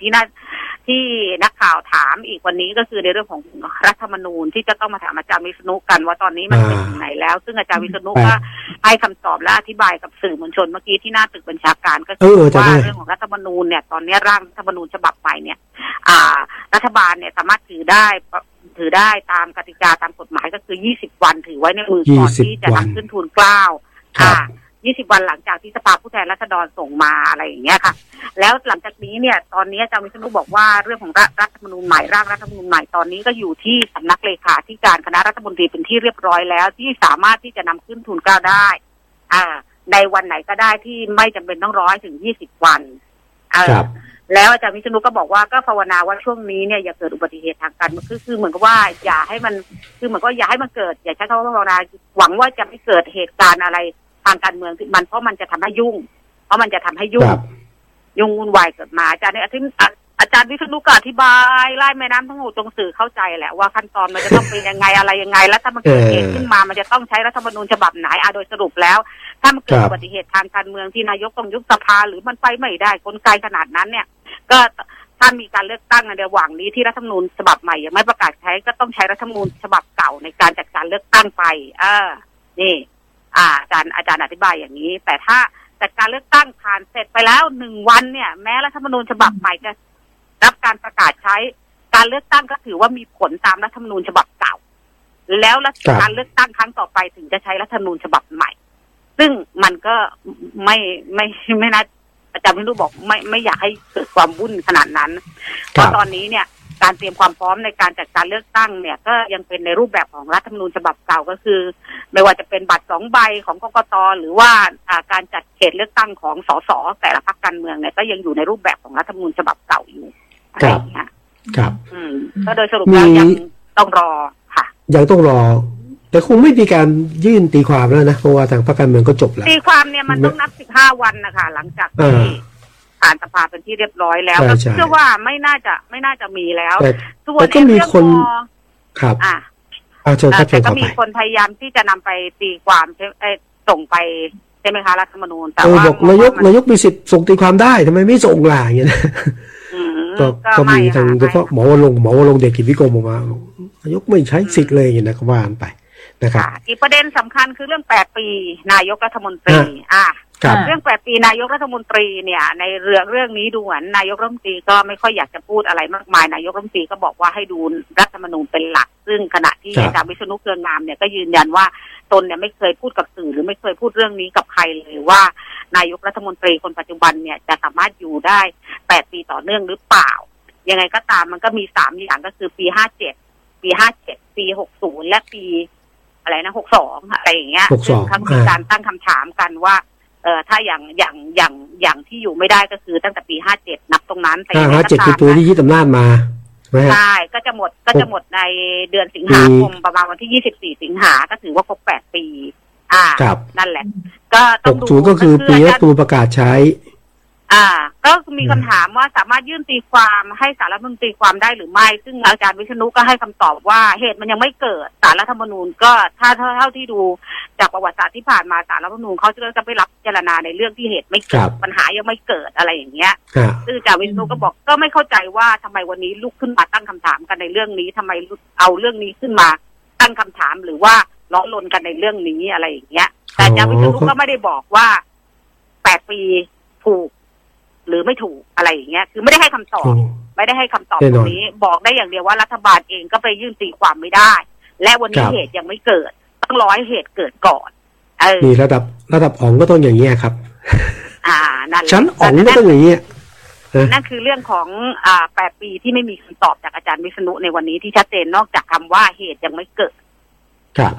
ที่น่าที่นักข่าวถามอีกวันนี้ก็คือในเรื่องของรัฐธรรมนูญที่จะต้องมาถามอาจารย์วิษณุกันว่าตอนนี้มันเป็นถึงไหนแล้ว ซึ่งอาจารย์วิษณุก็ให้คำตอบและอธิบายกับสื่อมวลชนเมื่อกี้ที่หน้าตึกบัญชาการก็คือว่าเรื่องของรัฐธรรมนูญเนี่ยตอนนี้ร่างรัฐธรรมนูญฉบับใหม่เนี่ย อ่า รัฐบาลเนี่ยสามารถถือได้ถือได้ตามกติกาตามกฎหมายก็คือ 20 วันถือไว้ในมือก่อนที่จะนำขึ้นทูลเกล้าค่ะ 20วันหลังจากที่สภาผู้แทนราษฎรส่งมาอะไรอย่างเงี้ยค่ะ แล้วหลังจากนี้เนี่ยตอนนี้อาจารย์วิษณุบอกว่าเรื่องของรัฐธรรมนูญใหม่ร่างรัฐธรรมนูญใหม่ตอนนี้ก็อยู่ที่สำนักเลขาธิการคณะรัฐมนตรีเป็นที่เรียบร้อยแล้ว ที่สามารถที่จะนำขึ้นทูลเกล้าได้ อ่า ในวันไหนก็ได้ที่ไม่จำเป็นต้องร้อยถึง20วันเออแล้วอาจารย์วิษณุก็บอกว่าก็ภาวนาว่าช่วงนี้เนี่ยอย่าเกิดอุบัติเหตุทางการคือคือเหมือนกับว่าอย่าให้มันคือเหมือนก็อย่าให้มันเกิด อย่าใช้คำว่าภาวนาหวังว่าจะไม่เกิดเหตุการณ์อะไร ทางการเมืองมันเพราะมันจะทำให้ยุ่ง เพราะมันจะทำให้ยุ่ง ยุ่งวุ่นวายเกิดมาอาจารย์เนี่ยอาจารย์วิษณุก็อธิบายไล่แม่น้ำทั้งหมดตรงสื่อเข้าใจแหละว่าขั้นตอนมันจะต้องเป็นยังไงอะไรยังไง แล้วถ้ามันเกิดเหตุขึ้นมามันจะต้องใช้รัฐธรรมนูญฉบับไหนอาโดยสรุปแล้ว ถ้ามันเกิดอุบัติเหตุทางการเมืองที่นายกต้องยุบสภาหรือมันไปไม่ได้กลไกขนาดนั้นเนี่ย ก็ถ้ามีการเลือกตั้งในระหว่างนี้ที่รัฐธรรมนูญฉบับใหม่ยังไม่ประกาศใช้ก็ต้องใช้รัฐธรรมนูญฉบับเก่าในการจัดการเลือกตั้งไป เออนี่ อาอาจารย์อาจารย์อธิบายอย่างนี้ แต่ถ้าจัดการเลือกตั้งผ่านเสร็จไปแล้วหนึ่งวันเนี่ย แม้รัฐธรรมนูญฉบับใหม่จะรับการประกาศใช้ การเลือกตั้งก็ถือว่ามีผลตามรัฐธรรมนูญฉบับเก่า แล้วการเลือกตั้งครั้งต่อไปถึงจะใช้รัฐธรรมนูญฉบับใหม่ ซึ่งมันก็ไม่ไม่ไม่น่าอาจารย์พิรุบอกไม่ไม่อยากให้เกิดความวุ่นขนาดนั้น เพราะตอนนี้เนี่ย การเตรียมความพร้อมในการจัดการเลือกตั้งเนี่ยก็ยังเป็นในรูปแบบของรัฐธรรมนูญฉบับเก่าก็คือ ไม่ว่าจะเป็นบัตรสองใบของกกตหรือว่าการจัดเขตเลือกตั้งของสสแต่ละพรรคการเมืองเนี่ยก็ยังอยู่ในรูปแบบของรัฐธรรมนูญฉบับเก่าอยู่อะไรอย่างเงี้ยครับ อืมก็โดยสรุปแล้วยังต้องรอค่ะ ยังต้องรอแต่คงไม่มีการยื่นตีความแล้วนะเพราะว่าทางพรรคการเมืองก็จบแล้วตีความเนี่ยมันต้องนับสิบห้าวันนะคะหลังจากที่ ผ่านสภาเป็นที่เรียบร้อยแล้วก็เชื่อว่าไม่น่าจะไม่น่าจะมีแล้วส่วนก็มีคนครับอะแต่ก็มีคนพยายามที่จะนำไปตีความใช่ส่งไปใช่ไหมคะรัฐธรรมนูญแต่ว่าบอกนายกนายกมีสิทธิ์ส่งตีความได้ทำไมไม่ส่งล่ะอย่างเงี้ยก็ก็มีทางเฉพาะหมอลงหมอลงเด็กกิจวิกรมออกมานายกไม่ใช้สิทธิ์เลยอย่างนี้นะก็ว่านไปนะครับอีกประเด็นสำคัญคือเรื่องแปดปี นายกรัฐมนตรี อะ เรื่องแปดปีนายกรัฐมนตรีเนี่ย ในเรื่องเรื่องนี้ดูเหมือนนายกรัฐมนตรีก็ไม่ค่อยอยากจะพูดอะไรมากมาย นายกรัฐมนตรีก็บอกว่าให้ดูรัฐธรรมนูญเป็นหลัก ซึ่งขณะที่อาจารย์วิษณุเครืองามเนี่ยก็ยืนยันว่าตนเนี่ยไม่เคยพูดกับสื่อหรือไม่เคยพูดเรื่องนี้กับใครเลยว่า นายกรัฐมนตรีคนปัจจุบันเนี่ยจะสามารถอยู่ได้แปดปีต่อเนื่องหรือเปล่า ยังไงก็ตามมันก็มีสามอย่างก็คือปีห้าเจ็ดปีห้าเจ็ดปีหกศูนย์และปีอะไรนะหกสองอะไรอย่างเงี้ยซึ่งเขามีการตั้งคำถามกันว่า เออถ้าอย่างอย่างอย่างอย่างที่อยู่ไม่ได้ก็คือตั้งแต่ปีห้าเจ็ดนับตรงนั้นแต่ห้าเจ็ดคือตัวที่ยึดอำนาจมาใช่ก็จะหมดก็จะหมดในเดือนสิงหาคมประมาณวันที่ยี่สิบสี่สิงหาก็ถือว่าครบแปดปี อ่านั่นแหละ ก็ต้องดูก็คือปีรัฐตูประกาศใช้ อ่า ก็มีคำถามว่าสามารถยื่นตีความให้สารรัฐมนตรีความได้หรือไม่ ซึ่งอาจารย์วิษณุก็ให้คำตอบว่าเหตุมันยังไม่เกิดสารรัฐธรรมนูญก็ถ้าเท่าที่ดูจากประวัติศาสตร์ที่ผ่านมาสารรัฐธรรมนูญเขาจะจะไม่รับเจรณาในเรื่องที่เหตุไม่เกิดปัญหายังไม่เกิดอะไรอย่างเงี้ยซึ่งอาจารย์วิษณุก็บอกก็ไม่เข้าใจว่าทำไมวันนี้ลุกขึ้นมาตั้งคำถามกันในเรื่องนี้ทำไมเอาเรื่องนี้ขึ้นมาตั้งคำถามหรือว่าล้อลนกันในเรื่องนี้อะไรอย่างเงี้ย แต่อาจารย์วิษณุก็ไม่ได้บอกว่าแปดปีถูก หรือไม่ถูกอะไรอย่างเงี้ย คือไม่ได้ให้คำตอบ ไม่ได้ให้คำตอบตรงนี้ บอกได้อย่างเดียวว่ารัฐบาลเองก็ไปยื่นตีความไม่ได้ และวันนี้เหตุยังไม่เกิด ต้องรอให้เหตุเกิดก่อนเออมีระดับระดับอ๋องก็ต้องอย่างเงี้ยครับ อ่านั่นชั้นอ๋องก็ต้องอย่างเงี้ยนั่นคือเรื่องของอ่าแปดปีที่ไม่มีคำตอบจากอาจารย์วิษณุในวันนี้ที่ชัดเจนนอกจากคำว่าเหตุยังไม่เกิดครับ